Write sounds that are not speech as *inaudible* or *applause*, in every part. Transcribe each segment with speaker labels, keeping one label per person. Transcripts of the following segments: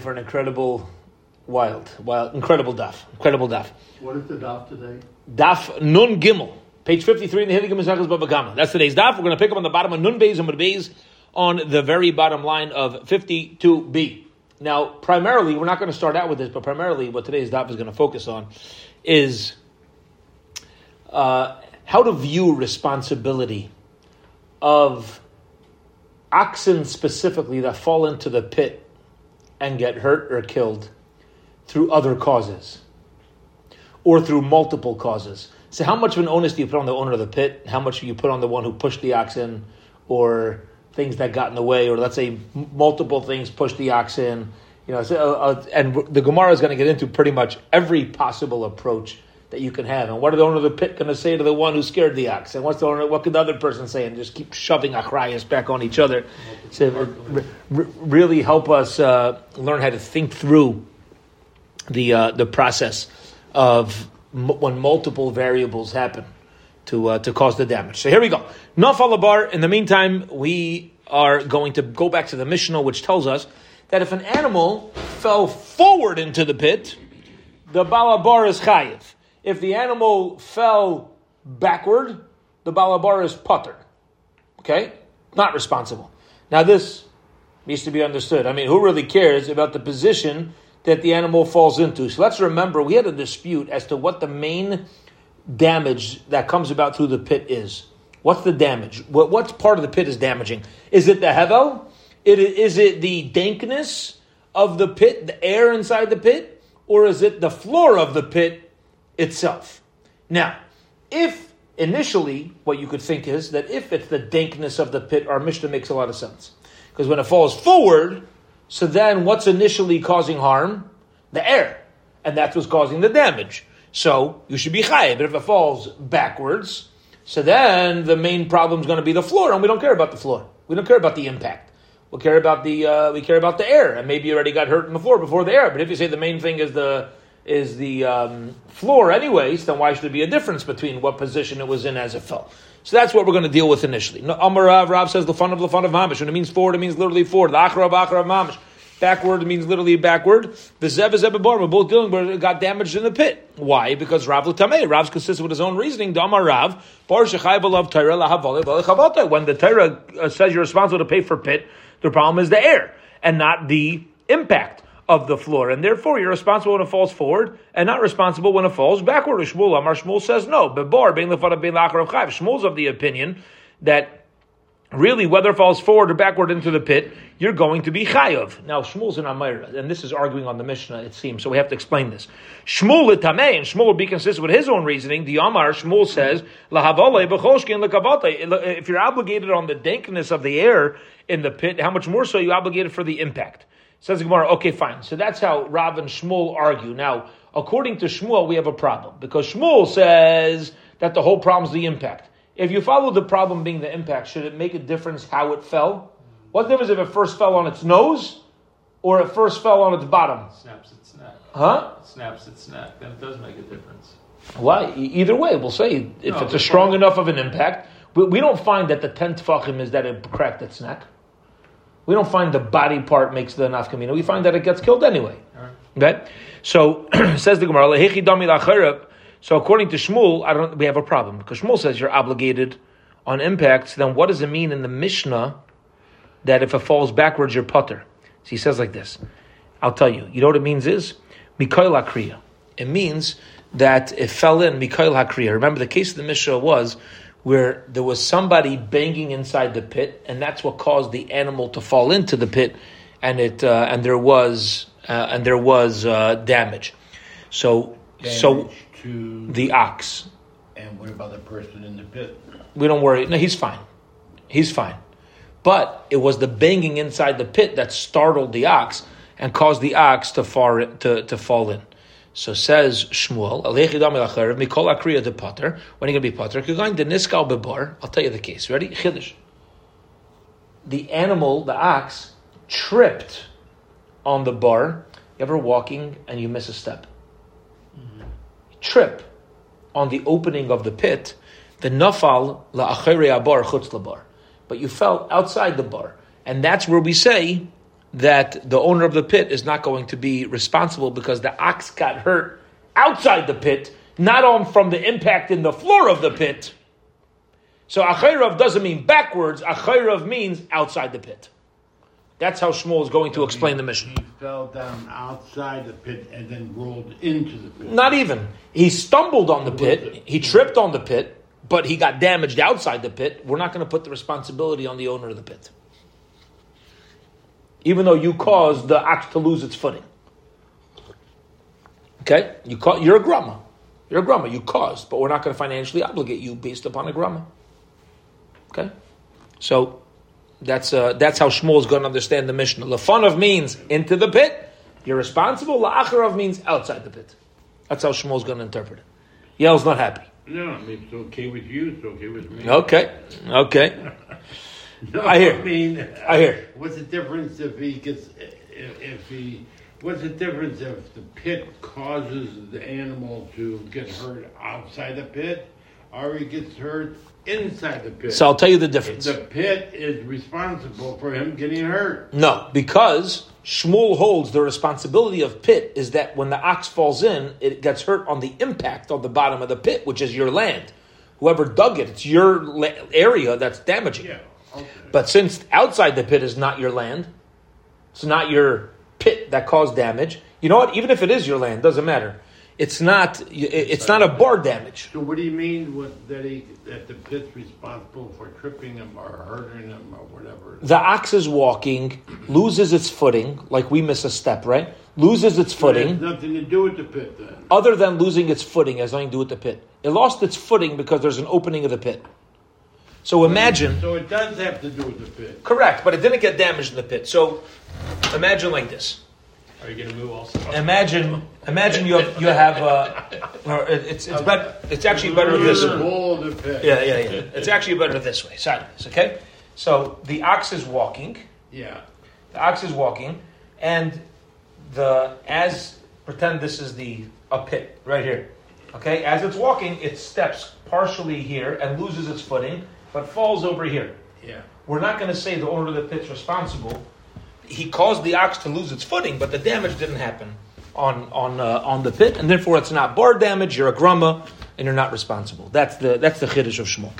Speaker 1: for an incredible, wild, wild, incredible daf, incredible daf.
Speaker 2: What is the daf today?
Speaker 1: Daf Nun Gimel, page fifty-three in the Hilgim Mishnahs Baba Kama. That's today's daf. We're going to pick up on the bottom of Nun Beis and Beis on the very bottom line of fifty-two B. Now, primarily, we're not going to start out with this, but primarily, what today's daf is going to focus on is uh, how to view responsibility of oxen specifically that fall into the pit and get hurt or killed through other causes or through multiple causes. So, how much of an onus do you put on the owner of the pit? How much do you put on the one who pushed the oxen or things that got in the way, or let's say multiple things pushed the oxen? You know, so, uh, uh and the Gemara is going to get into pretty much every possible approach that you can have. And what are the owner of the pit going to say to the one who scared the ox? And what's the owner? What could the other person say? And just keep shoving achrayas back on each other. So r- r- really help us uh, learn how to think through the uh, the process of m- when multiple variables happen to uh, to cause the damage. So here we go. Nafalabar. In the meantime, we are going to go back to the Mishnah, which tells us that if an animal fell forward into the pit, the balabar is chayiv. If the animal fell backward, the balabar is putter. Okay? Not responsible. Now, this needs to be understood. I mean, who really cares about the position that the animal falls into? So let's remember we had a dispute as to what the main damage that comes about through the pit is. What's the damage? What, what part of the pit is damaging? Is it the hevel? It, is it the dankness of the pit, the air inside the pit? Or is it the floor of the pit itself. Now, if initially what you could think is that if it's the dankness of the pit, our Mishnah makes a lot of sense. Because when it falls forward, so then what's initially causing harm? The air. And that's what's causing the damage. So you should be high. But if it falls backwards, so then the main problem is going to be the floor, and we don't care about the floor. We don't care about the impact. We care about the uh, we care about the air, and maybe you already got hurt in the floor before the air. But if you say the main thing is the is the um, floor anyways, then why should there be a difference between what position it was in as it fell? So that's what we're going to deal with initially. No, Amar Rav, says the fun of the fun of mamish. When it means forward, it means literally forward. The achra of achra of mamish. Backward means literally backward. The zev is bar. We're both dealing it got damaged in the pit. Why? Because Rav l'tamei. Rav's consistent with his own reasoning. Damar Rav. Bar shechai b'lav Torah When the Torah uh, says you're responsible to pay for pit, the problem is the air and not the impact of the floor, and therefore you're responsible when it falls forward and not responsible when it falls backward. Shmuel Amar Shmuel says no. Bebar bein lefana bein lachar chayv. Shmuel's of the opinion that really whether it falls forward or backward into the pit, you're going to be chayav. Now Shmuel's in Amira, and this is arguing on the Mishnah, it seems. So we have to explain this. Shmuel tamei, and Shmuel will be consistent with his own reasoning. The Amar Shmuel says If you're obligated on the dankness of the air in the pit, how much more so are you obligated for the impact? Says Gemara, okay, fine. So that's how Rav and Shmuel argue. Now, according to Shmuel, we have a problem because Shmuel says that the whole problem is the impact. If you follow the problem being the impact, should it make a difference how it fell? What difference if it first fell on its nose or it first fell on its bottom?
Speaker 2: Snaps its neck.
Speaker 1: Huh?
Speaker 2: It snaps its neck. Then it does make a difference.
Speaker 1: Why? Either way, we'll say if no, it's a strong enough of an impact. We, we don't find that the tenth fachim is that it cracked its neck. We don't find the body part makes the nafkamina. We find that it gets killed anyway. Okay? So *clears throat* says the Gemara, so according to Shmuel, I don't we have a problem because Shmuel says you're obligated on impacts. Then what does it mean in the Mishnah that if it falls backwards you're putter? So he says like this. I'll tell you. You know what it means is Mikol Akriya. It means that it fell in Mikol Hakriya. Remember the case of the Mishnah was where there was somebody banging inside the pit, and that's what caused the animal to fall into the pit, and it uh, and there was uh, and there was uh, damage. So
Speaker 3: damage
Speaker 1: so
Speaker 3: to
Speaker 1: the ox.
Speaker 3: And what about the person in the pit?
Speaker 1: We don't worry. No, he's fine. He's fine. But it was the banging inside the pit that startled the ox and caused the ox to, far, to, to fall in. So says Shmuel, Mikol Akriya de Potter. When are you going to be Potter? You're going to Niskal Bebar. I'll tell you the case. Ready? Chiddush. The animal, the ox, tripped on the bar. You ever walking and you miss a step? Mm-hmm. Trip on the opening of the pit. The nafal la abar chutz bar. But you fell outside the bar. And that's where we say that the owner of the pit is not going to be responsible because the ox got hurt outside the pit, not on from the impact in the floor of the pit. So Achairav doesn't mean backwards, Achairav means outside the pit. That's how Shmuel is going to explain the mission.
Speaker 3: He fell down outside the pit and then rolled into the pit.
Speaker 1: Not even. He stumbled on the pit, he tripped on the pit, but he got damaged outside the pit. We're not going to put the responsibility on the owner of the pit. Even though you caused the ox to lose its footing. Okay? You ca- you're a grumma. You're a grumma. You caused, but we're not going to financially obligate you based upon a grumma. Okay? So that's uh, that's how Shmuel is going to understand the Mishnah. Lafanov means into the pit. You're responsible. La'acharav means outside the pit. That's how Shmuel is going to interpret it. Yale's not happy.
Speaker 3: No, I mean, it's okay with you, it's okay with me.
Speaker 1: Okay, okay. *laughs*
Speaker 3: No,
Speaker 1: I hear.
Speaker 3: I mean,
Speaker 1: I hear.
Speaker 3: Uh, what's the difference if he gets, if, if he, what's the difference if the pit causes the animal to get hurt outside the pit, or he gets hurt inside the pit?
Speaker 1: So I'll tell you the difference.
Speaker 3: the pit is responsible for him getting hurt.
Speaker 1: No, because Shmuel holds the responsibility of pit is that when the ox falls in, it gets hurt on the impact on the bottom of the pit, which is your land. Whoever dug it, it's your area that's damaging.
Speaker 3: Yeah.
Speaker 1: But since outside the pit is not your land, it's not your pit that caused damage. You know what? Even if it is your land, doesn't matter. It's not. It's not a bar damage.
Speaker 3: So what do you mean with, that he that the pit's responsible for tripping him or hurting him or whatever?
Speaker 1: The ox is walking, loses its footing, like we miss a step, right? Loses its
Speaker 3: It has
Speaker 1: footing.
Speaker 3: nothing to do with the pit then.
Speaker 1: Other than losing its footing, has nothing to do with the pit. It lost its footing because there's an opening of the pit. So imagine.
Speaker 3: So it does have to do with the pit.
Speaker 1: Correct, but it didn't get damaged in the pit. So imagine like this.
Speaker 2: Are you going to move also?
Speaker 1: Imagine, imagine you have, you have uh, it's it's better. It's actually better this way.
Speaker 3: of the pit.
Speaker 1: Yeah, yeah, yeah. It's actually better this way, sideways. Okay. So the ox is walking.
Speaker 3: Yeah.
Speaker 1: The ox is walking, and the as pretend this is the a pit right here. Okay. As it's walking, it steps partially here and loses its footing, but falls over here.
Speaker 3: Yeah.
Speaker 1: We're not going to say the owner of the pit's responsible. He caused the ox to lose its footing, but the damage didn't happen on on uh, on the pit, and therefore it's not bar damage. You're a grumma, and you're not responsible. That's the that's the chiddush of Shmuel.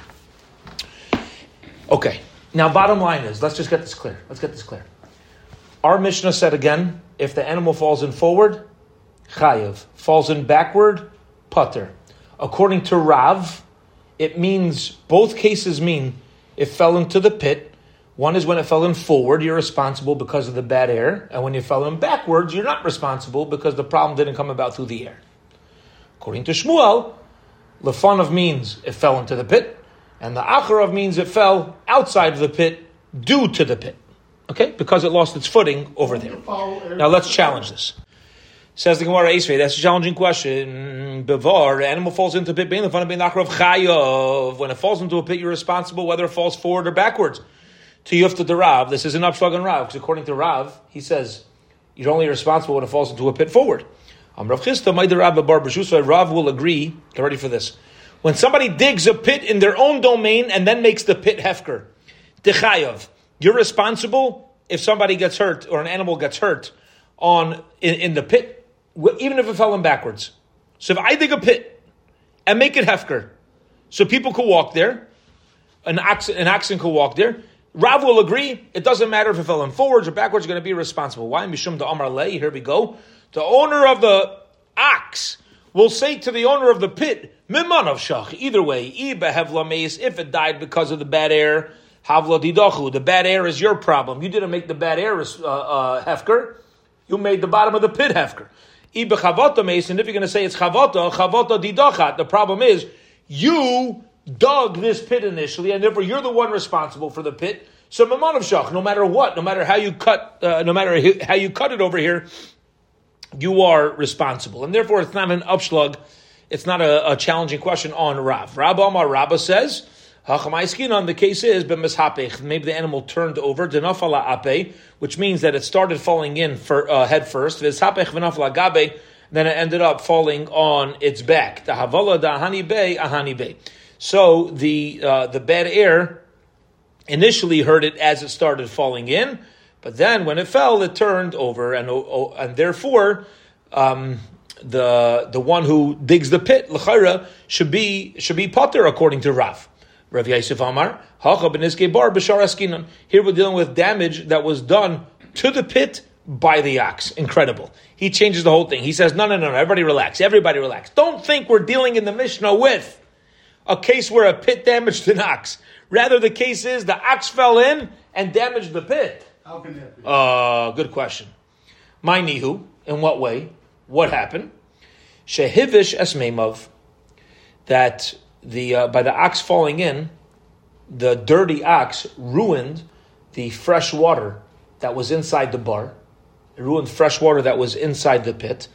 Speaker 1: Okay, now bottom line is let's just get this clear. Let's get this clear. Our Mishnah said again: if the animal falls in forward, chayiv falls in backward, putter. According to Rav, it means both cases mean it fell into the pit. One is when it fell in forward, you're responsible because of the bad air, and when you fell in backwards, you're not responsible because the problem didn't come about through the air. According to Shmuel, lefanov means it fell into the pit, and the acharav means it fell outside of the pit due to the pit. Okay, because it lost its footing over there. Now let's challenge this. Says the Gemara Esrei, that's a challenging question. Bevar, animal falls into a pit, bein lefanav bein acharav chayav. When it falls into a pit, you're responsible whether it falls forward or backwards. To Yufta the Rav, this is an upshlag on Rav, because according to Rav, he says you're only responsible when it falls into a pit forward. Um, Rav Maida Rav B'Shusha, Rav will agree, get ready for this. When somebody digs a pit in their own domain and then makes the pit hefker, Dechayav, you're responsible if somebody gets hurt or an animal gets hurt on in, in the pit, even if it fell in backwards. So if I dig a pit and make it hefker, so people could walk there, an oxen, an oxen could walk there. Rav will agree. It doesn't matter if it fell in forwards or backwards. You're going to be responsible. Why? Mishum the Amar Lei. Here we go. The owner of the ox will say to the owner of the pit, "Mimanov shach." Either way, iba hevla. If it died because of the bad air, havla didachu. The bad air is your problem. You didn't make the bad air uh, uh, hefker. You made the bottom of the pit hefker. If you're going to say it's chavota, chavota didachat. The problem is you dug this pit initially, and therefore you're the one responsible for the pit. So Mamanov Shach, no matter what, no matter how you cut, uh, no matter how you cut it over here, you are responsible, and therefore it's not an upslug. It's not a, a challenging question on Rav. Rav Amar Rabba says, "Hachamaiskin." The case is b'mishapech. Maybe the animal turned over denafala ape, which means that it started falling in for, uh, head first. Gabe. Then it ended up falling on its back. The havala da ahani bay ahani bay. So the uh, the bad air initially hurt it as it started falling in, But then when it fell, it turned over, and and therefore. Um, the the one who digs the pit, l'chayra, should be should be potter according to Rav. Rav Yosef Amar, Hacha beniske bar b'shar askinan. Here we're dealing with damage that was done to the pit by the ox. Incredible. He changes the whole thing. He says, no, no, no, no, everybody relax. Everybody relax. Don't think we're dealing in the Mishnah with a case where a pit damaged an ox. Rather, the case is the ox fell in and damaged the pit.
Speaker 2: How can that be?
Speaker 1: Uh, good question. My nihu, in what way? What happened? Shehivish esmeimav, that the uh, by the ox falling in, the dirty ox ruined the fresh water that was inside the bar. It ruined fresh water that was inside the pit,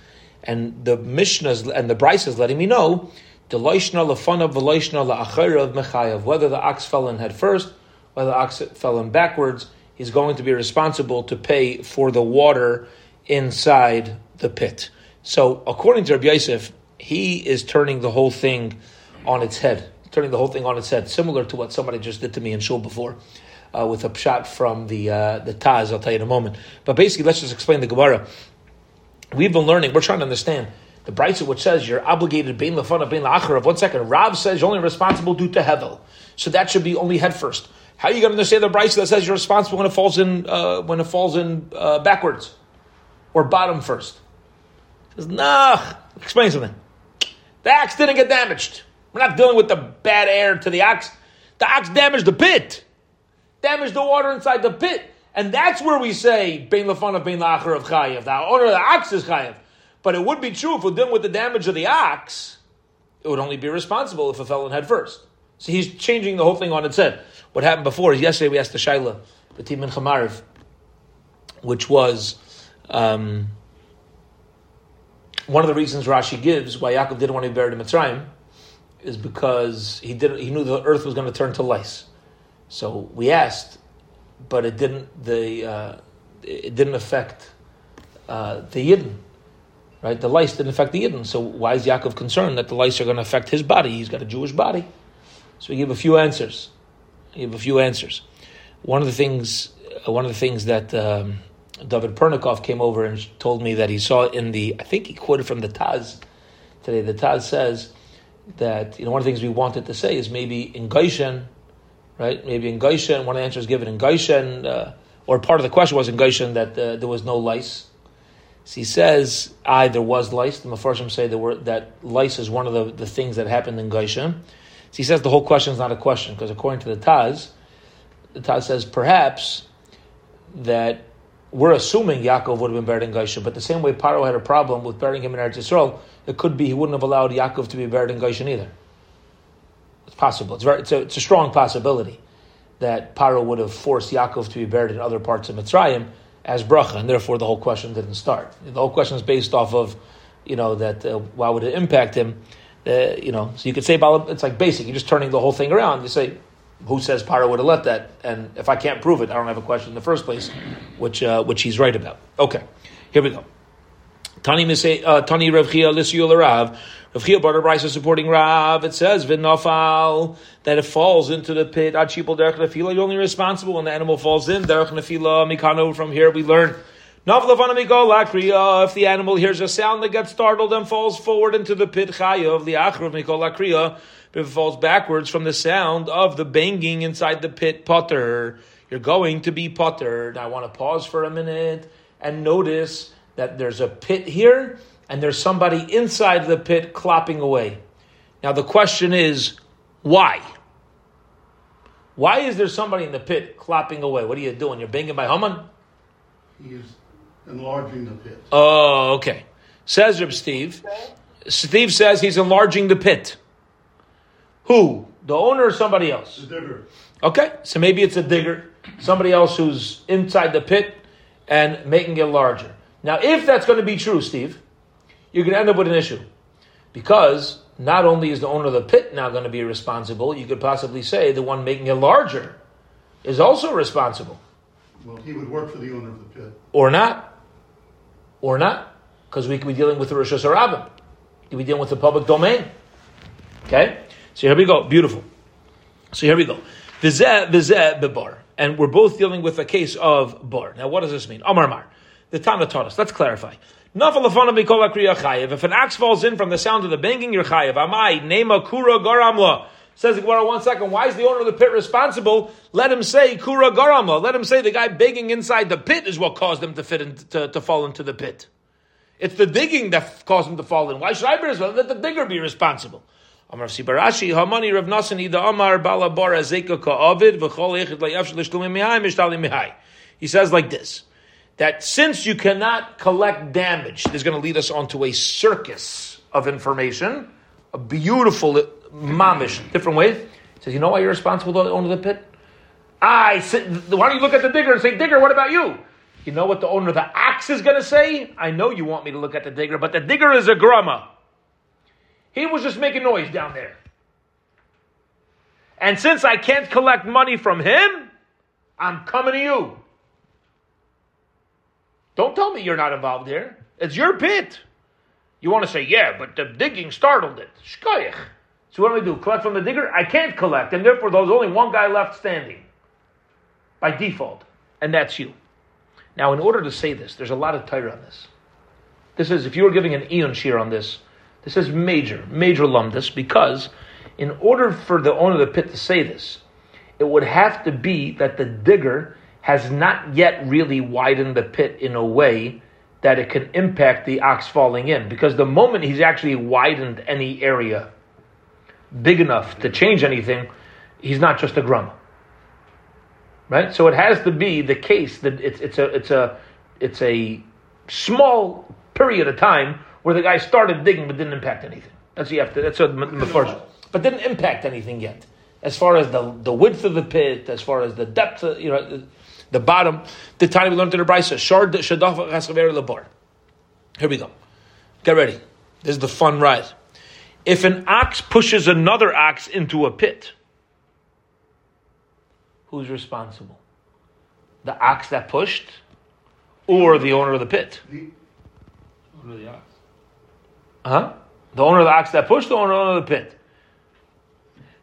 Speaker 1: and the Mishnahs and the Brisa is letting me know the loishna lefanav v'loishna la'achayrav mechayav. Whether the ox fell in head first, whether the ox fell in backwards, he's going to be responsible to pay for the water inside the pit. So, according to Rabbi Yosef, he is turning the whole thing on its head, turning the whole thing on its head, similar to what somebody just did to me in shul before. Uh, with a shot from the uh, the Taz, I'll tell you in a moment. But basically, let's just explain the Gemara. We've been learning. We're trying to understand the Brisa, which says you're obligated bein lefana bein la'acharav. One second, Rav says you're only responsible due to hevel, so that should be only head first. How are you going to understand the Brisa that says you're responsible when it falls in uh, when it falls in uh, backwards or bottom first? Says nah. Explain something. The axe didn't get damaged. We're not dealing with the bad air to the ox. The ox damaged the pit, damaged the water inside the pit. And that's where we say, Bein Lafanav, Bein La'achar of Chayev. The owner of the ox is Chayev. But it would be true if we're dealing with the damage of the ox, it would only be responsible if a felon in head first. So he's changing the whole thing on its head. What happened before is yesterday we asked the Shaila, the in Chamarv, which was um, one of the reasons Rashi gives why Yaakov didn't want to be buried in Mitzrayim is because he didn't he knew the earth was going to turn to lice. So we asked, but it didn't the uh, it didn't affect uh, the Yidden, right? The lice didn't affect the Yidden. So why is Yaakov concerned that the lice are going to affect his body? He's got a Jewish body. So we give a few answers. We give a few answers. One of the things, uh, one of the things that um, David Pernikov came over and told me that he saw in the, I think he quoted from the Taz today. The Taz says that you know one of the things we wanted to say is maybe in Gaishen, right? Maybe in Gaishen, one of the answers given in Gaishen, uh, or part of the question was in Gaishen that uh, there was no lice. So he says, I there was lice. The Mepharshim say there were, that lice is one of the, the things that happened in Gaishen. So he says the whole question is not a question because according to the Taz, the Taz says perhaps that we're assuming Yaakov would have been buried in Gaishen, but the same way Paro had a problem with burying him in Eretz Yisrael, it could be he wouldn't have allowed Yaakov to be buried in Gaishen either. It's possible. It's, very, it's, a, it's a strong possibility that Paro would have forced Yaakov to be buried in other parts of Mitzrayim as bracha, and therefore the whole question didn't start. The whole question is based off of, you know, that uh, why would it impact him? Uh, you know, so you could say it's like basic. You're just turning the whole thing around. You say, who says Paro would have let that? And if I can't prove it, I don't have a question in the first place, which uh, which he's right about. Okay, here we go. Tani uh, Tani Rav Chia Lisiyul Rav. Rav Chia brisa supporting Rav. It says v'nafal that it falls into the pit. Achipol derech nefila. You're only responsible when the animal falls in. Derech nefila mikano. From here we learn. If the animal hears a sound that gets startled and falls forward into the pit chayav, the achrav mikol lakriya, if it falls backwards from the sound of the banging inside the pit potter, you're going to be puttered. I want to pause for a minute and notice that there's a pit here and there's somebody inside the pit clopping away. Now the question is, why? Why is there somebody in the pit clopping away? What are you doing? You're banging by Haman?
Speaker 2: He is enlarging the pit.
Speaker 1: Oh, okay. Says Reb Steve. Steve says he's enlarging the pit. Who? The owner or somebody else?
Speaker 2: The digger.
Speaker 1: Okay, so maybe it's a digger, somebody else who's inside the pit and making it larger. Now, if that's going to be true, Steve, you're going to end up with an issue. Because not only is the owner of the pit now going to be responsible, you could possibly say the one making it larger is also responsible.
Speaker 2: Well, he would work for the owner of the pit.
Speaker 1: Or not. Or not. Because we could be dealing with the Rosh Hashanah. We could be dealing with the public domain. Okay? So here we go. Beautiful. So here we go. Vizeh, vizeh, bebar. and we're both dealing with a case of bar. Now, what does this mean? Amar Mar. The Tana taught us. Let's clarify. If an axe falls in from the sound of the banging, you're chayiv. Amai, nema kura garamla. Says the Gemara, one second, why is the owner of the pit responsible? Let him say kura garamla. Let him say the guy begging inside the pit is what caused him to fit in, to, to fall into the pit. It's the digging that caused him to fall in. Why should I be responsible? Let the digger be responsible. Amar Sibarashi, Hamani Rav Nasani, the Amar Balabara Zeka Ka'avid, V'chol Echid Mihai, Mihai. He says like this, that since you cannot collect damage, this is going to lead us onto a circus of information, a beautiful mamish, different ways. He says, you know why you're responsible to of the pit? I sit, why don't you look at the digger and say, digger, what about you? You know what the owner of the axe is going to say? I know you want me to look at the digger, but the digger is a grumma. He was just making noise down there. And since I can't collect money from him, I'm coming to you. Don't tell me you're not involved here. It's your pit. You want to say, yeah, but the digging startled it. Shkoyach. So what do we do? Collect from the digger? I can't collect, and therefore there's only one guy left standing by default, and that's you. Now, in order to say this, there's a lot of Torah on this. This is, if you were giving an iyun shiur on this, this is major, major lumdus, because in order for the owner of the pit to say this, it would have to be that the digger has not yet really widened the pit in a way that it can impact the ox falling in. Because the moment he's actually widened any area big enough to change anything, he's not just a grum. Right? So it has to be the case that it's, it's a it's a it's a small period of time where the guy started digging but didn't impact anything. That's you have to. That's what the first, but didn't impact anything yet. As far as the the width of the pit, as far as the depth, of, you know, the, bottom. The time we learned in the brisa, shard shadaf chasaver lebar. Here we go. Get ready. This is the fun ride. If an ox pushes another ox into a pit, who's responsible? The ox that pushed, or the owner of the pit?
Speaker 2: The
Speaker 3: owner of the, ox.
Speaker 1: Huh? The owner of the ox that pushed, the owner of the pit.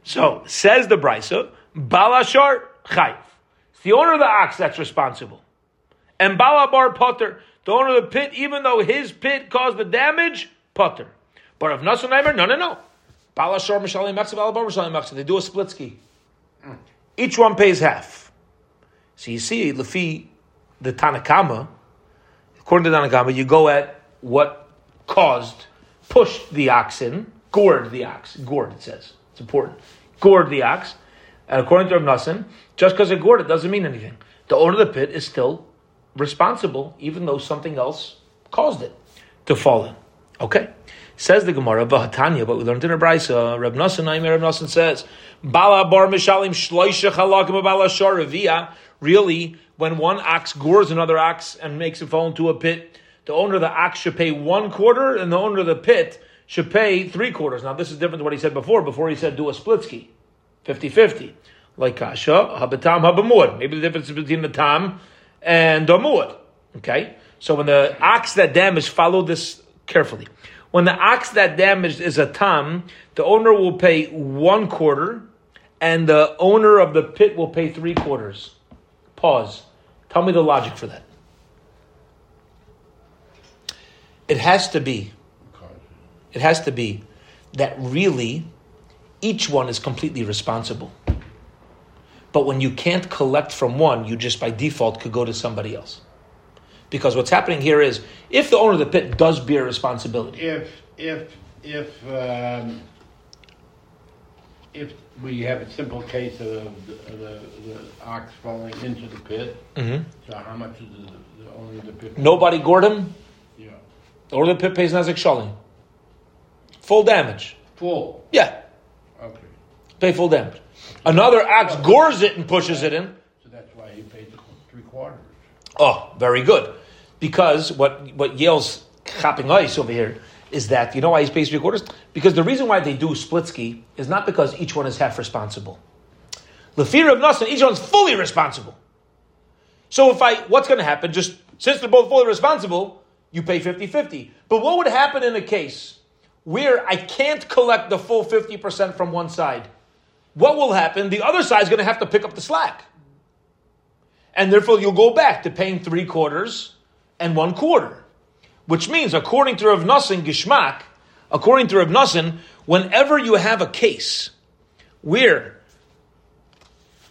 Speaker 1: So says the brisa, balashar chayiv. It's the owner of the ox that's responsible, and balabar potter, the owner of the pit, even though his pit caused the damage, potter. But if Nasan Neimer, no, no, no. Balashar mishalim mechsa, balabar mishalim mechsa. They do a split ski. Mm. Each one pays half. So you see, Lefi, the Tanakama, according to Tanakama, you go at what caused, pushed the ox in, gored the ox. Gored, it says. It's important. Gored the ox. And according to Rav Nassan, just because it gored it doesn't mean anything. The owner of the pit is still responsible, even though something else caused it to fall in. Okay. Says the Gemara, Vahatanya, but we learned in a Brisa, Reb Nassan, Naimir Reb Nassan says, Bala bar mishalim. Really, when one ox gores another ox and makes it fall into a pit, the owner of the ox should pay one quarter, and the owner of the pit should pay three quarters. Now, this is different to what he said before. Before he said do a split ski, 50-50. Like kasha, habatam, habamud. Maybe the difference is between the tam and the muad. Okay? So when the ox that damaged, follow this carefully. When the ox that damaged is a tam, the owner will pay one quarter, and the owner of the pit will pay three quarters. Pause. Tell me the logic for that. It has to be, it has to be that really each one is completely responsible. But when you can't collect from one, you just by default could go to somebody else. Because what's happening here is if the owner of the pit does bear responsibility,
Speaker 3: If if if um, if we have a simple case of the, the, the ox falling into the pit,
Speaker 1: Mhm.
Speaker 3: so how much is the, the owner of the pit?
Speaker 1: nobody gored him,
Speaker 3: Yeah,
Speaker 1: the owner of the pit pays Nazik Shalim. Full damage.
Speaker 3: full.
Speaker 1: Yeah, pay full damage. Another ox gores it and pushes it in.
Speaker 3: so that's why he paid the three quarters.
Speaker 1: Oh, very good. Because what what Yale's chopping ice over here is that you know why he's pays three quarters? Because the reason why they do split ski is not because each one is half responsible. The fear of Nasan, each one's fully responsible. So if I what's gonna happen? Just since they're both fully responsible, you pay 50-50. But what would happen in a case where I can't collect the full 50% from one side? What will happen? The other side is gonna have to pick up the slack. and therefore you'll go back to paying three quarters and one quarter. Which means, according to Rav Nassan Gishmak, according to Rav Nassan, whenever you have a case where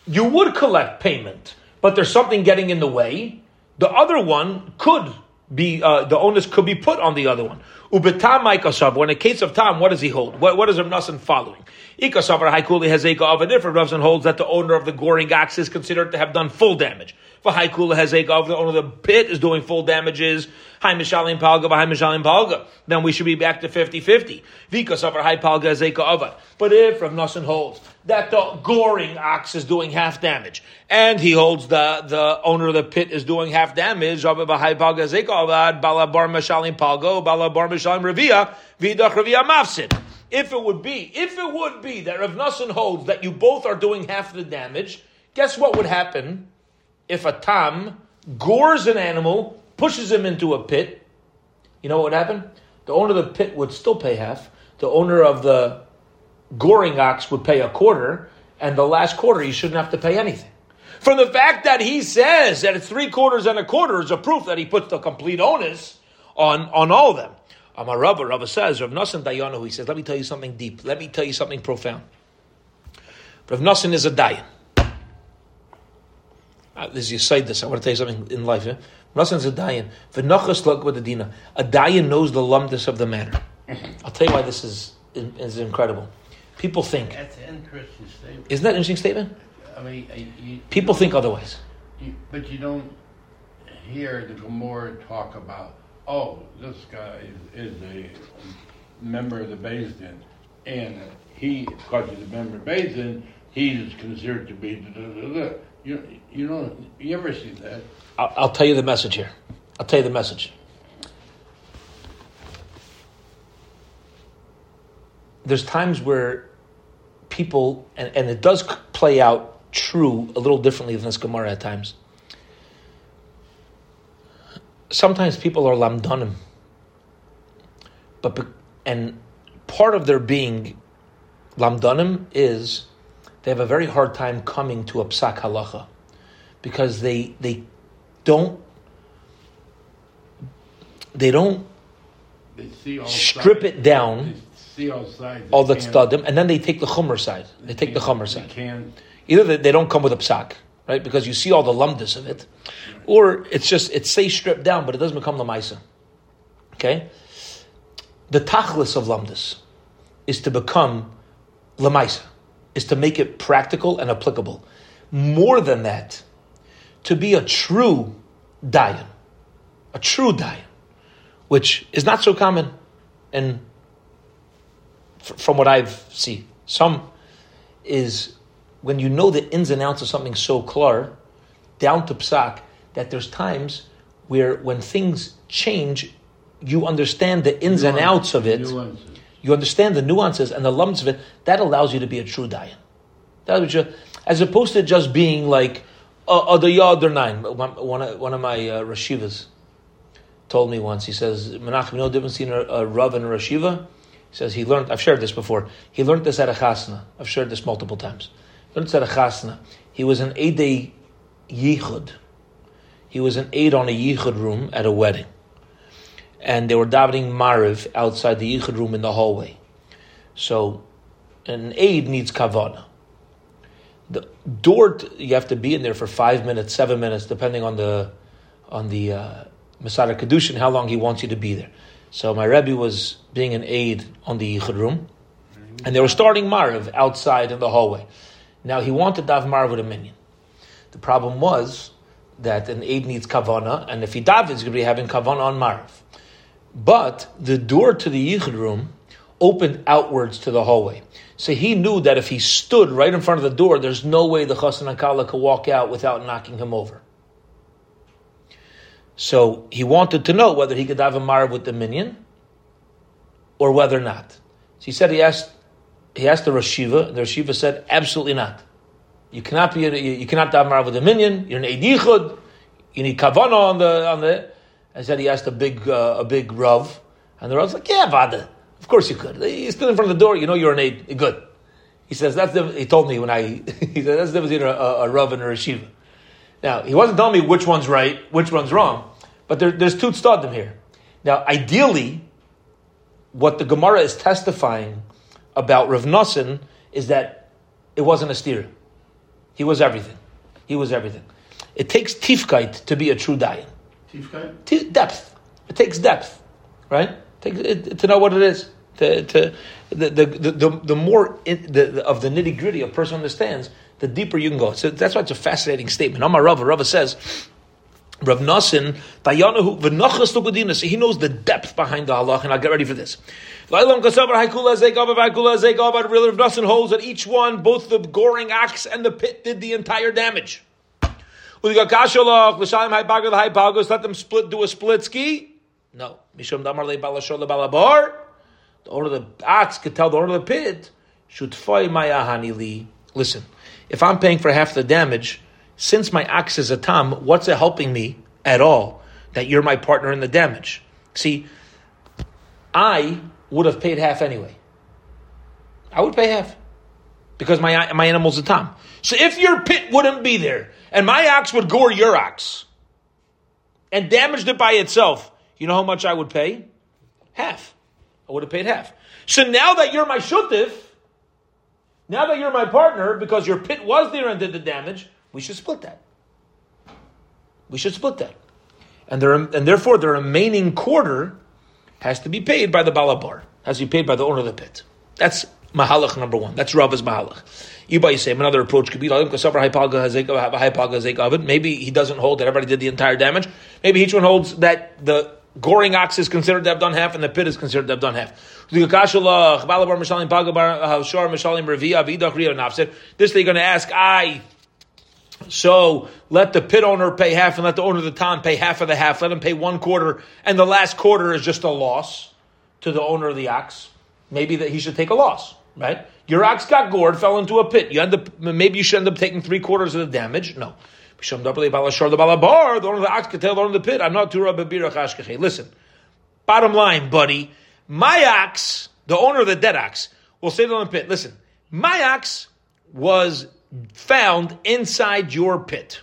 Speaker 1: you would collect payment, but there's something getting in the way, the other one could be uh, the onus could be put on the other one. Ubetam when a case of Tam, what does he hold? What, what is Rav Nassan following? Ikasavar Haikuli has of a different Rav Nassan holds that the owner of the goring ox is considered to have done full damage. For Haikula has Eka of the owner of the pit is doing full damages. Hi Mishalim Palga, Hi Mishalim Palga. Then we should be back to 50-50. Vikasavar Hai Palga has Eka of But if Rav holds that the goring ox is doing half damage, and he holds the, the owner of the pit is doing half damage, Bala bar Mishalim Palgo, Bala bar Mishalim Revia, Vidach Revia Mafsid. If it would be, if it would be that Rav Nassan holds that you both are doing half the damage, guess what would happen if a tam gores an animal, pushes him into a pit? You know what would happen? The owner of the pit would still pay half. The owner of the goring ox would pay a quarter, and the last quarter he shouldn't have to pay anything. From the fact that he says that it's three quarters and a quarter is a proof that he puts the complete onus on, on all of them. Amar Rabba, Rabba says, Rav Nassan Dayano, he says, let me tell you something deep. Let me tell you something profound. Rav Nassan is a Dayan. Uh, this is you say this. I want to tell you something in life. Eh? Rav is a Dayan. V'nachas lug with the dina. A Dayan knows the lumdus of the matter. *laughs* I'll tell you why this is, is incredible. People think.
Speaker 3: That's an interesting statement.
Speaker 1: Isn't that an interesting statement?
Speaker 3: I mean, uh, you,
Speaker 1: People think otherwise.
Speaker 3: you, but you don't hear the Gemara talk about, oh, this guy is, is a member of the Din, and he, because he's a member of Din, he's considered to be da, da, da. You, you know, you ever see that?
Speaker 1: I'll, I'll tell you the message here. I'll tell you the message. There's times where people, and, and it does play out true a little differently than this Gemara at times. Sometimes people are lamdanim, but and part of their being lamdanim is they have a very hard time coming to a psak halacha because they they don't they don't
Speaker 3: They see all
Speaker 1: Strip
Speaker 3: sides.
Speaker 1: it down.
Speaker 3: They see all sides.
Speaker 1: all
Speaker 3: They
Speaker 1: the tzadim, and then they take the chumr side. They take the chumr
Speaker 3: They
Speaker 1: side.
Speaker 3: can't.
Speaker 1: Either they, they don't come with a psak, right? Because you see all the lumdus of it, or it's just it stays stripped down, but it doesn't become lamaisa. Okay, the tachlis of lumdus is to become lamaisa, is to make it practical and applicable. More than that, to be a true dayan, a true dayan, which is not so common, and from what I've seen, some is when you know the ins and outs of something so clear, down to psak, that there's times where when things change, you understand the ins and outs of it.
Speaker 3: Nuances.
Speaker 1: You understand the nuances and the lumps of it. That allows you to be a true dayan. That ju- as opposed to just being like uh, the yard or nine. One, one of- one of my uh, rashivas told me once. He says, "Menachem, you know the difference between a, a rav and a rashiva." He says he learned. I've shared this before. He learned this at a chasna. I've shared this multiple times. A chasna. He was an Eidei yichud. He was an aide on a yichud room at a wedding, and they were davening mariv outside the yichud room in the hallway. So, an aide needs kavana. The door you have to be in there for five minutes, seven minutes, depending on the on the uh, Mesader Kiddushin, how long he wants you to be there. So my Rebbe was being an aide on the Yichud room, and they were starting Mariv outside in the hallway. Now he wanted daven Mariv with a minion. The problem was that an aide needs kavana, and if he davens, he's going to be having kavana on Mariv. But the door to the Yichud room opened outwards to the hallway. So he knew that if he stood right in front of the door, there's no way the Chassan and Kala could walk out without knocking him over. So he wanted to know whether he could have a marv with the minion or whether not. So he said he asked he asked the Rashiva, and the Rashiva said, absolutely not. You cannot be you, you cannot marv with the minion, you're an Eidichud, you need kavana on the on the I said he asked a big uh, a big Rav, and the Rav's like, Yeah, Vada, of course you could. He stood in front of the door, you know you're an aid good. He says that's the he told me when I *laughs* he said that's the difference between a, a, a Rav and a Rashiva. Now, he wasn't telling me which one's right, which one's wrong, but there, there's two tzadim here. Now, ideally, what the Gemara is testifying about Rav Nosson is that it wasn't a steer. He was everything. He was everything. It takes tifkite to be a true dayan.
Speaker 2: Tifkai?
Speaker 1: T- depth. It takes depth, right? It, to know what it is. To, to the, the, the, the, more the, the, of the nitty gritty a person understands, the deeper you can go. So that's why it's a fascinating statement. Amar Rava, Rava says, Rav Nassin, Dayanahu, v'nachas tugadina. So he knows the depth behind the halach, and I'll get ready for this. Rav Nassin holds that each one, both the goring axe and the pit, did the entire damage. Let them split, do a split ski. No. The owner of the axe could tell the owner of the pit. Listen, if I'm paying for half the damage, since my axe is a tam, what's it helping me at all that you're my partner in the damage? See, I would have paid half anyway. I would pay half because my my animal's a tom. So if your pit wouldn't be there and my ox would gore your ox and damaged it by itself, you know how much I would pay? Half. I would have paid half. So now that you're my shutif, now that you're my partner, because your pit was there and did the damage, we should split that. We should split that. And, there, and therefore, the remaining quarter has to be paid by the balabar, has to be paid by the owner of the pit. That's mahalach number one. That's Rava's mahalach. You say another approach could be it. maybe he doesn't hold that everybody did the entire damage. Maybe each one holds that the goring ox is considered to have done half and the pit is considered to have done half. This they're going to ask, I. So let the pit owner pay half and let the owner of the town pay half of the half. Let him pay one quarter, and the last quarter is just a loss to the owner of the ox. Maybe that he should take a loss, right? Your ox got gored, fell into a pit. You end up maybe you should end up taking three quarters of the damage. No. The owner of the ox could tell the owner of the pit, I'm not too Listen, bottom line, buddy, my ox, the owner of the dead ox, will say to the pit, listen, my ox was found inside your pit.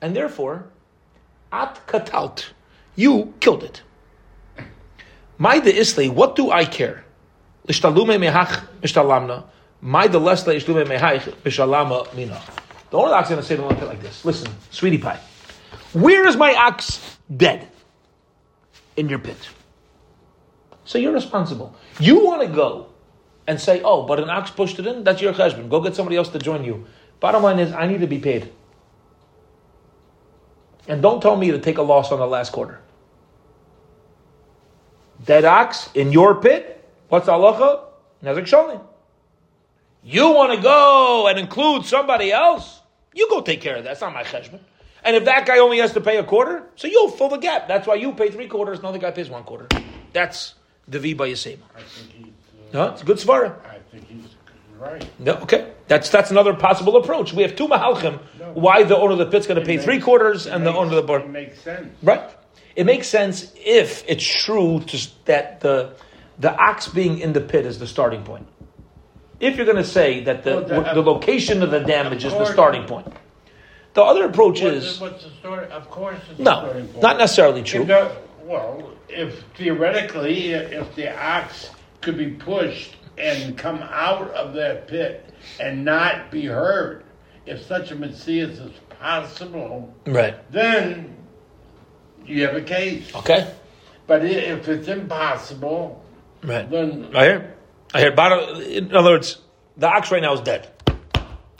Speaker 1: And therefore, at katalt, you killed it. De isle, what do I care? Lishtalume mehach mishtalamna. De lesle ishlume mehach mishalama mina. The owner of the ox is going to say pit like this: Listen, sweetie pie, where is my ox dead? In your pit. So you're responsible. You want to go and say, oh, but an ox pushed it in, that's your husband. Go get somebody else to join you. Bottom line is, I need to be paid. And don't tell me to take a loss on the last quarter. Dead ox in your pit, what's halacha? Nezek sholi. You want to go and include somebody else? You go take care of that. That's not my cheshbon. And if that guy only has to pay a quarter, so you'll fill the gap. That's why you pay three quarters, another guy pays one quarter. That's the V by Yisema.
Speaker 3: I think he's.
Speaker 1: No, it's a good svara.
Speaker 3: I think he's right.
Speaker 1: No, okay. That's that's another possible approach. We have two mahalchim.
Speaker 3: No.
Speaker 1: Why the owner of the pit's going to pay
Speaker 3: makes-
Speaker 1: three quarters and the owner of the bar.
Speaker 3: It makes sense.
Speaker 1: Right. It makes sense if it's true to, that the the ox being in the pit is the starting point. If you're going to say that the
Speaker 3: Well, the-
Speaker 1: the location of the damage is the starting point, the other approach
Speaker 3: What's
Speaker 1: is
Speaker 3: what's the story? Of course, it's the
Speaker 1: no, not necessarily
Speaker 3: If
Speaker 1: true.
Speaker 3: the- well, if theoretically, if the ox could be pushed and come out of that pit and not be hurt, if such a metzius is possible,
Speaker 1: Right.
Speaker 3: then you have a case.
Speaker 1: Okay.
Speaker 3: But if it's impossible,
Speaker 1: Right.
Speaker 3: then
Speaker 1: I hear. I hear. Bottom, in other words, the ox right now is dead.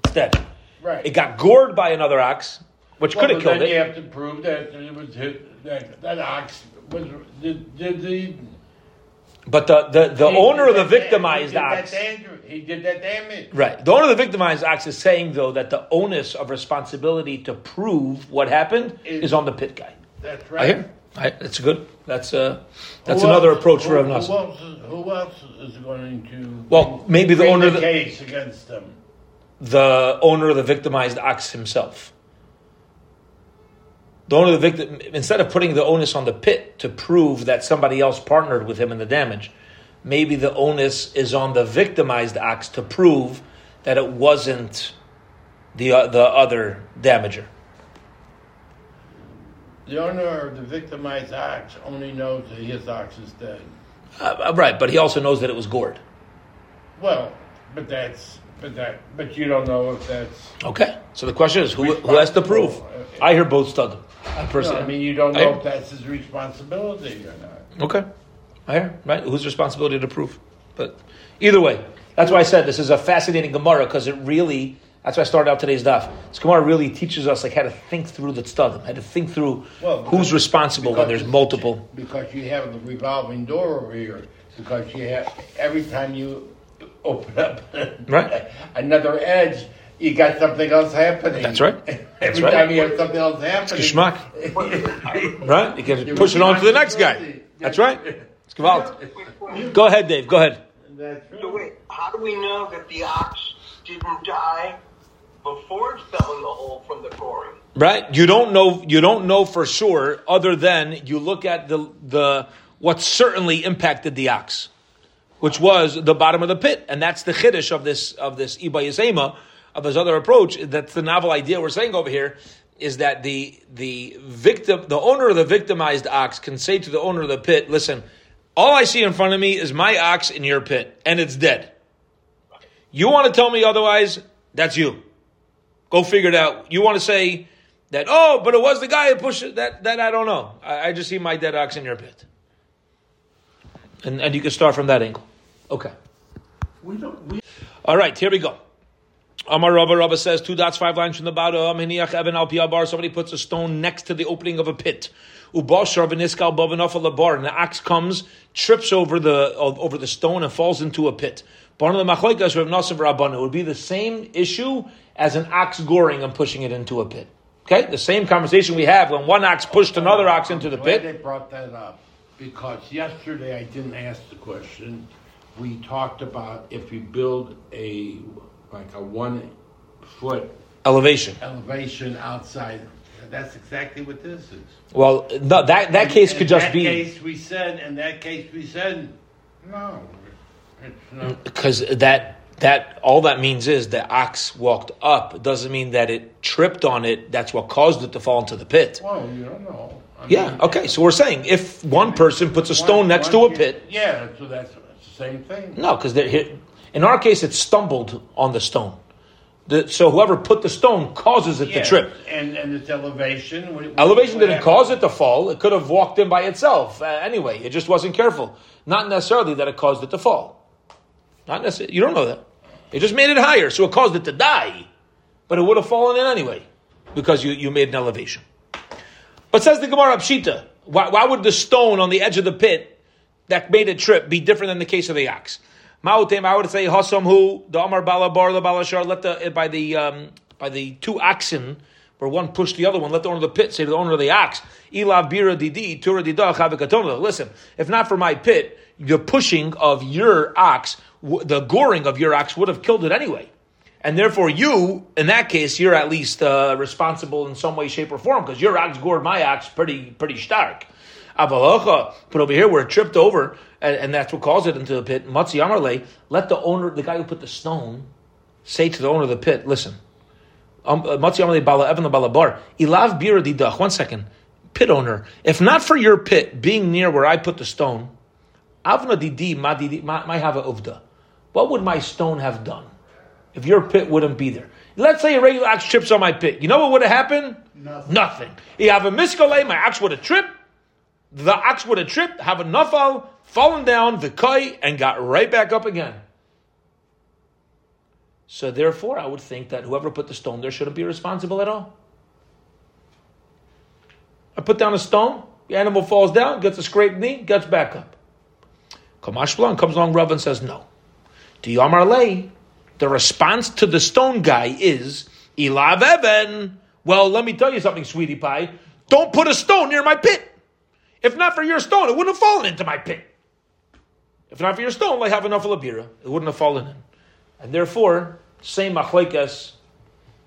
Speaker 1: It's dead.
Speaker 3: right.
Speaker 1: It got gored by another ox, which
Speaker 3: Well,
Speaker 1: could have killed
Speaker 3: then
Speaker 1: it.
Speaker 3: You have to prove that it was hit, that that ox was did, did the
Speaker 1: But the, the, the
Speaker 3: he
Speaker 1: owner of the victimized ox.
Speaker 3: He did that damage.
Speaker 1: Right. The owner of the victimized ox is saying, though, that the onus of responsibility to prove what happened
Speaker 3: Is-
Speaker 1: is on the pit guy.
Speaker 3: That's
Speaker 1: I
Speaker 3: right.
Speaker 1: hear. I, that's good. That's uh, that's
Speaker 3: Who
Speaker 1: another
Speaker 3: else-
Speaker 1: approach
Speaker 3: who,
Speaker 1: for Rav
Speaker 3: who
Speaker 1: Nassan.
Speaker 3: else, is, who else is going to
Speaker 1: Well, maybe the owner of
Speaker 3: the
Speaker 1: the,
Speaker 3: case against them?
Speaker 1: the owner of the victimized ox himself. The owner of the victim, instead of putting the onus on the pit to prove that somebody else partnered with him in the damage, maybe the onus is on the victimized ox to prove that it wasn't the uh, the other damager.
Speaker 3: The owner of the victimized ox only knows that his ox is dead.
Speaker 1: Uh, right, but he also knows that it was gored.
Speaker 3: Well, but that's but that but you don't know if that's.
Speaker 1: Okay, so the question is, who, who has to prove? I hear both studim. I
Speaker 3: No,
Speaker 1: personally,
Speaker 3: I mean, you don't know if that's his responsibility or not.
Speaker 1: Okay. I hear, right? Whose responsibility to prove? But either way, that's why I said this is a fascinating Gemara because it really, that's why I started out today's daf. This Gemara really teaches us like how to think through the studim, how to think through
Speaker 3: Well,
Speaker 1: who's responsible when there's multiple.
Speaker 3: Because you have the revolving door over here. Because you have every time you open up
Speaker 1: Right. *laughs*
Speaker 3: another edge, you got something else happening.
Speaker 1: That's right. *laughs*
Speaker 3: Every
Speaker 1: That's right.
Speaker 3: time you have something else happening,
Speaker 1: Geschmack. *laughs* Right? You can push it on to the next guy. That's right. It's gewalt. Go ahead, Dave. Go ahead.
Speaker 4: So wait, how do we know that the ox didn't die before it fell in the hole from the goring?
Speaker 1: Right? You don't know. You don't know for sure, other than you look at the the what certainly impacted the ox, which was the bottom of the pit, and that's the chiddush of this of this iba yisema, of this other approach. That's the novel idea we're saying over here. Is that the the victim, the owner of the victimized ox, can say to the owner of the pit, "Listen, all I see in front of me is my ox in your pit, and it's dead. You want to tell me otherwise? That's you. Go figure it out. You want to say that, oh, but it was the guy who pushed it. That, that I don't know. I, I just see my dead ox in your pit. And, and you can start from that angle. Okay.
Speaker 2: We don't, we,
Speaker 1: All right, here we go. Amar Rabba Rabba says two dots, five lines from the bottom. Um, Hiniach Evan al Piabar. Somebody puts a stone next to the opening of a pit. Ubashar v'niskal bavanof al bar. And the ox comes, trips over the over the stone, and falls into a pit. Barna l'machloikas Rav Nassan Rabbanu. It would be the same issue as an ox goring and pushing it into a pit. Okay, the same conversation we have when one ox pushed another ox into the pit.
Speaker 3: they brought that up because yesterday I didn't ask the question. We talked about if you build a like a one foot
Speaker 1: Elevation.
Speaker 3: elevation outside. That's exactly what this is.
Speaker 1: Well, no, that that case could just
Speaker 3: that
Speaker 1: be.
Speaker 3: Case we said, in that case we said, no,
Speaker 1: because that that all that means is the ox walked up. It doesn't mean that it tripped on it. That's what caused it to fall into the pit.
Speaker 3: Well, you don't know. I
Speaker 1: Yeah.
Speaker 3: mean,
Speaker 1: Okay. So we're saying if one person puts a
Speaker 3: one-
Speaker 1: stone next to a pit,
Speaker 3: Yeah, so that's the same thing.
Speaker 1: no, because in our case it stumbled on the stone. The, so whoever put the stone causes it
Speaker 3: Yeah,
Speaker 1: to trip.
Speaker 3: and and its elevation. what- what-
Speaker 1: Elevation
Speaker 3: what
Speaker 1: didn't
Speaker 3: happened?
Speaker 1: cause it to fall. It could have walked in by itself. Uh, anyway, it just wasn't careful. Not necessarily that it caused it to fall. Not necessarily. You don't know that. It just made it higher, so it caused it to die. But it would have fallen in anyway because you, you made an elevation. But says the Gemara Pshita, why, why would the stone on the edge of the pit that made it trip be different than the case of the ox? Ma'utem, I would say Hasam hu the Amar Balabar the Balashar let the by the um, by the two oxen where one pushed the other one. Let the owner of the pit say to the owner of the ox, Ilav bira didi tura dida chavikatonah. Listen, if not for my pit, the pushing of your ox, the goring of your ox would have killed it anyway. And therefore, you, in that case, you're at least uh, responsible in some way, shape, or form because your ox gored my ox pretty, pretty stark. Avalocha, but over here where it tripped over, and, and that's what caused it into the pit. Matzi Amarle, let the owner, the guy who put the stone, say to the owner of the pit, listen. Um, uh, Matzi Amarle Bala Evan Bala Bar, Ilav Bira Didach. One second, pit owner. If not for your pit being near where I put the stone, Avna Didi Ma Didi Ma Ma Hava Uvda. What would my stone have done if your pit wouldn't be there? Let's say a regular ox trips on my pit. You know what would have happened?
Speaker 2: Nothing.
Speaker 1: Nothing. You have a miskale, my ox would have tripped. The ox would have tripped, have a nafal, fallen down, the kai, and got right back up again. So therefore, I would think that whoever put the stone there shouldn't be responsible at all. I put down a stone, the animal falls down, gets a scraped knee, gets back up. Ka mashma lan comes along, Rav, and says no. To Yamar Lay, the response to the stone guy is Ilav Evan. Well, let me tell you something, sweetie pie. Don't put a stone near my pit. If not for your stone, it wouldn't have fallen into my pit. If not for your stone, I have enough of labira. It wouldn't have fallen in. And therefore, same machlekes,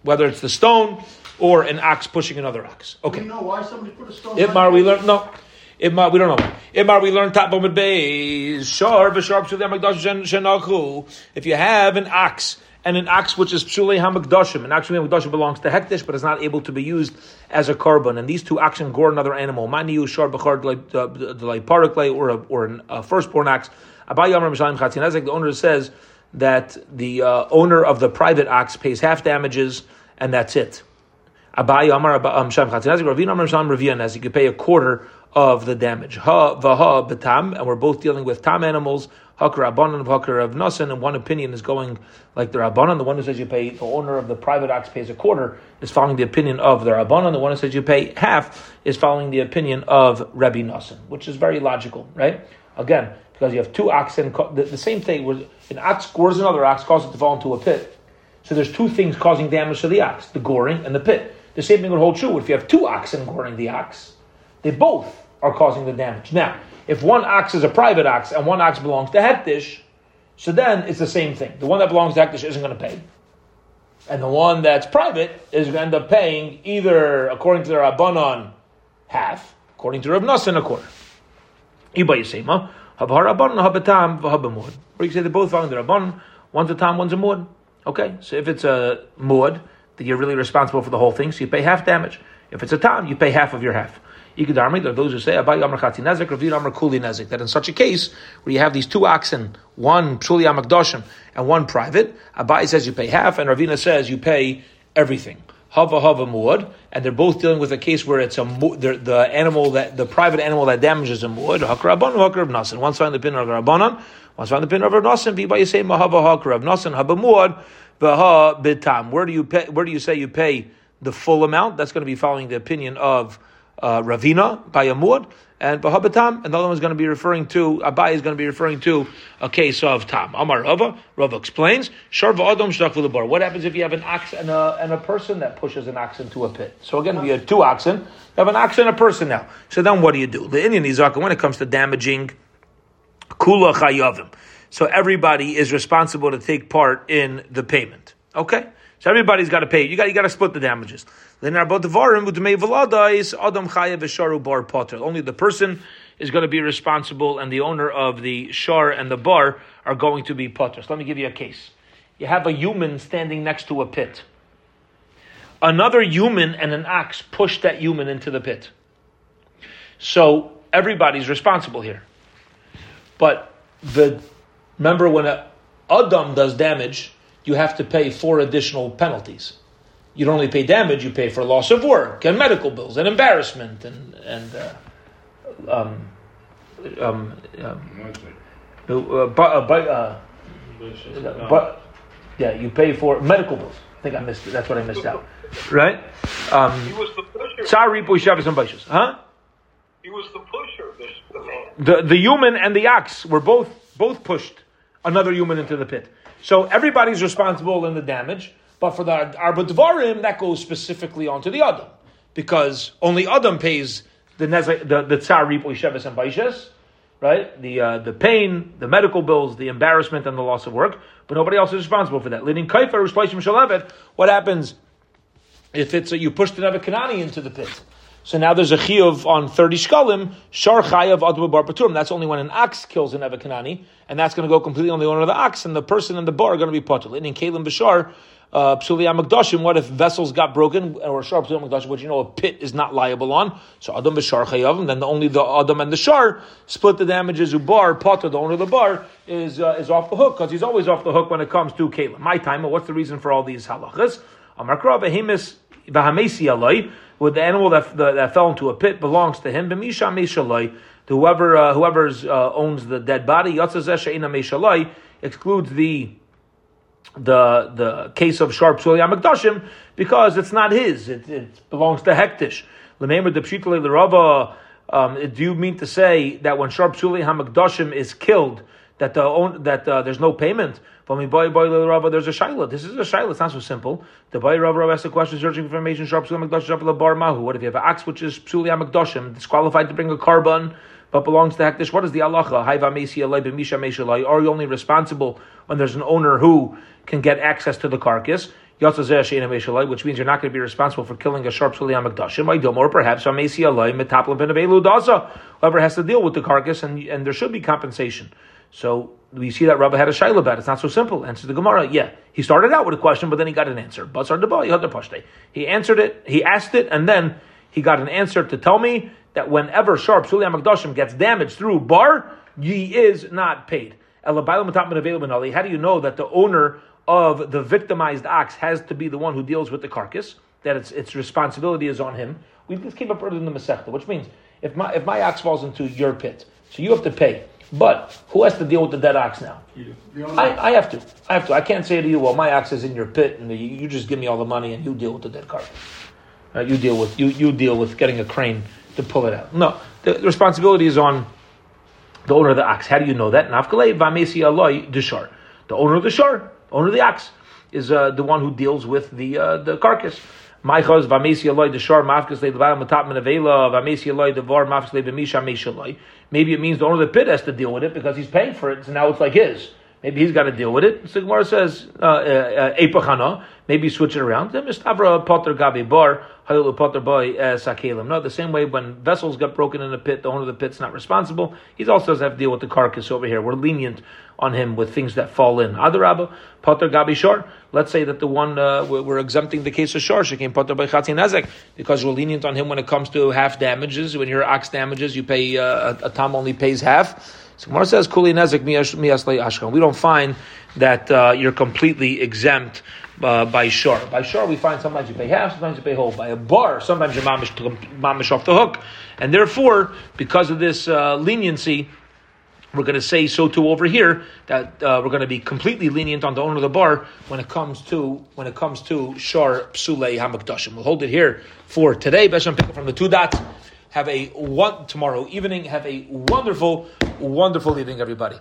Speaker 1: whether it's the stone or an ox pushing another ox.
Speaker 2: do
Speaker 1: Okay.
Speaker 2: we know why somebody put a stone?
Speaker 1: Itmar, we learned no. Itmar, we don't know. Itmar, we learned top of Beis. Shar v'sharp to them If you have an ox and an ox which is pshulei hamakdashim. An ox hamakdashim belongs to hektish, but is not able to be used as a carbon. And these two oxen gore another animal. Mani ushar b'char delay paraklay or a, or a uh, firstborn ox. Abai Yamar Mishalim Chatzin The owner says that the uh, owner of the private ox pays half damages, and that's it. Abai Yamar Mishalim Chatzin Ravina Amar Mishalim could pay a quarter of the damage. Ha vaha betam, and we're both dealing with tam animals. Hakar Rabbanan, Hakar of Nassan, and one opinion is going like the Rabbanan. The one who says you pay, the owner of the private ox pays a quarter, is following the opinion of the Rabbanan. The one who says you pay half is following the opinion of Rabbi Nassan, which is very logical, right? Again, because you have two oxen, the, the same thing, where an ox gores another ox, causes it to fall into a pit. So there's two things causing damage to the ox, the goring and the pit. The same thing would hold true if you have two oxen goring the ox. They both are causing the damage. Now, if one ox is a private ox and one ox belongs to Hektish, so then it's the same thing. The one that belongs to Hektish isn't going to pay. And the one that's private is going to end up paying either, according to the Rabbanon, half, according to Rav Nassan, a quarter. Iba Yisema, Habhar Rabbanon, Habatam, Vahabamud. Or you say they're both following the Rabbanon, one's a tam, one's a mud. Okay, so if it's a mud, then you're really responsible for the whole thing, so you pay half damage. If it's a tam, you pay half of your half. There are those who say Abai Amr Chati Nezek, Ravir Amr Kuli Nezek, that in such a case where you have these two oxen, one Psuli Amakdoshim and one private, Abai says you pay half, and Ravina says you pay everything. Hava Hava Muad, and they're both dealing with a case where it's a the, animal that the private animal that damages a muad. Hakrabon Hakrab Nassan. One's found the pin of Rabbanon, one's found the pin of Nassan. Be say Mahava Hakrab Nassan Haba Muad Vaha Bitam. Where do you pay? Where do you say you pay the full amount? That's going to be following the opinion of uh, Ravina by Amud, and Bahabatam, and the other one is going to be referring to, Abai is going to be referring to a case of Tam. Amar Rava, Rava explains, Sharva Adam Shtak What happens if you have an ox and a, and a person that pushes an ox into a pit? So again, we have two oxen, you have an ox and a person now. So then what do you do? The Indian Izaka, when it comes to damaging Kula Chayavim, so everybody is responsible to take part in the payment. Okay? So everybody's got to pay. You got you got to split the damages. Then bar potter. Only the person is going to be responsible, and the owner of the shar and the bar are going to be potter. So let me give you a case. You have a human standing next to a pit. Another human and an ox push that human into the pit. So everybody's responsible here. But the remember when a Adam does damage, you have to pay four additional penalties. You don't only pay damage; you pay for loss of work and medical bills and embarrassment and and uh, um, um, um, uh, but, uh, but, uh, but yeah, you pay for medical bills. I think I missed it. That's what I missed out. Right? Um,
Speaker 4: he was the pusher.
Speaker 1: Sorry, and Huh?
Speaker 4: He was the pusher. The, the.
Speaker 1: The the human and the ox were both both pushed another human into the pit. So everybody's responsible in the damage, but for the Arba Dvarim, that goes specifically onto the Adam. Because only Adam pays the nezek, the, the Tsar Ripoy Sheves and Baishes, right? The, uh, the pain, the medical bills, the embarrassment, and the loss of work, but nobody else is responsible for that. Leading Kaifer, Shalevet, what happens if it's a, you push the Nebuchadnezzar into the pit? So now there's a chiyuv on 30 shkalim, shar chayav adu bar paturim. That's only when an ox kills an Evakanani, and that's going to go completely on the owner of the ox, and the person in the bar are going to be patur. In Kalim Bashar, uh, what if vessels got broken, or Shar Psuli Amakdashim, which you know a pit is not liable on? So Adam Bashar Chayavim, then the, only the Adam and the Shar split the damages. Ubar, Potter, the owner of the bar, is uh, is off the hook, because he's always off the hook when it comes to Kalim. My time, what's the reason for all these halachas? Amakra Behemis Bahamesi Alai, with the animal that, that, that, fell into a pit belongs to him. B'misha Meshalai, whoever uh, whoever uh, owns the dead body, Yatzazeh She'ina Meshalai, excludes the the the case of sharp psuli amakdashim because it's not his; it, it belongs to hektish. Remember the pshitale l'rava. Um, do you mean to say that when sharp psuli hamakdashim is killed, that the own, that uh, there's no payment? From boy boy Rabba, there's a shaila. This is a shaila. It's not so simple. The boy Rav asked a question, searching for information. Sharp bar mahu. What if you have an axe which is psuli hamakdashim, disqualified to bring a carbon? but belongs to Hektish. What is the halacha? Are you only responsible when there's an owner who can get access to the carcass? Which means you're not going to be responsible for killing a sharp Suli Hamikdashim. Or perhaps. Whoever has to deal with the carcass, and, and there should be compensation. So we see that Rabbi had a shaila about it. It's not so simple. Answers the Gemara. Yeah, he started out with a question, but then he got an answer. Basar He answered it. He asked it, and then he got an answer to tell me that whenever sharp Suli Hamikdashim gets damaged through bar, he is not paid. How do you know that the owner of the victimized ox has to be the one who deals with the carcass? That its its responsibility is on him. We just came up in the Masechta, which means if my if my ox falls into your pit, so you have to pay. But who has to deal with the dead ox now? I, I have to. I have to. I can't say to you, well, my ox is in your pit, and you, you just give me all the money, and you deal with the dead carcass. Uh, you deal with you you deal with getting a crane to pull it out. No, the, the responsibility is on the owner of the ox. How do you know that? The owner of the shor, owner of the ox, is uh, the one who deals with the uh, the carcass. Maychaz v'amesi aloi the shor mafkas le'levar matap menavela v'amesi aloi the var mafkas le'bemisha meshaloi. Maybe it means the owner of the pit has to deal with it because he's paying for it, so now it's like his. Maybe he's got to deal with it. So Gemara says, Epachana, uh, uh, maybe switch it around. Then Mistabra Potter Gabi Bar, Halalu Potter Boy uh, Sakelim. No, the same way when vessels got broken in the pit, the owner of the pit's not responsible. He also have to deal with the carcass over here. We're lenient on him with things that fall in. Adarabba, Potter Gabi Shor. Let's say that the one, uh, we're exempting the case of Shor, came Potter by Chatzin Nezek, because we're lenient on him when it comes to half damages. When your ox damages, you pay, uh, a, a Tom only pays half. So Gemara says kuli nezik miyaslei ashkan. We don't find that uh, you're completely exempt uh, by shor. By shor, we find sometimes you pay half, sometimes you pay whole. By a bar, sometimes you're mamish off the hook, and therefore, because of this uh, leniency. We're going to say so too over here that uh, we're going to be completely lenient on the owner of the bar when it comes to when it comes to shar psulei hamakdashim. We'll hold it here for today. Besham pick up from the two dots. Have a one tomorrow evening. Have a wonderful, wonderful evening, everybody.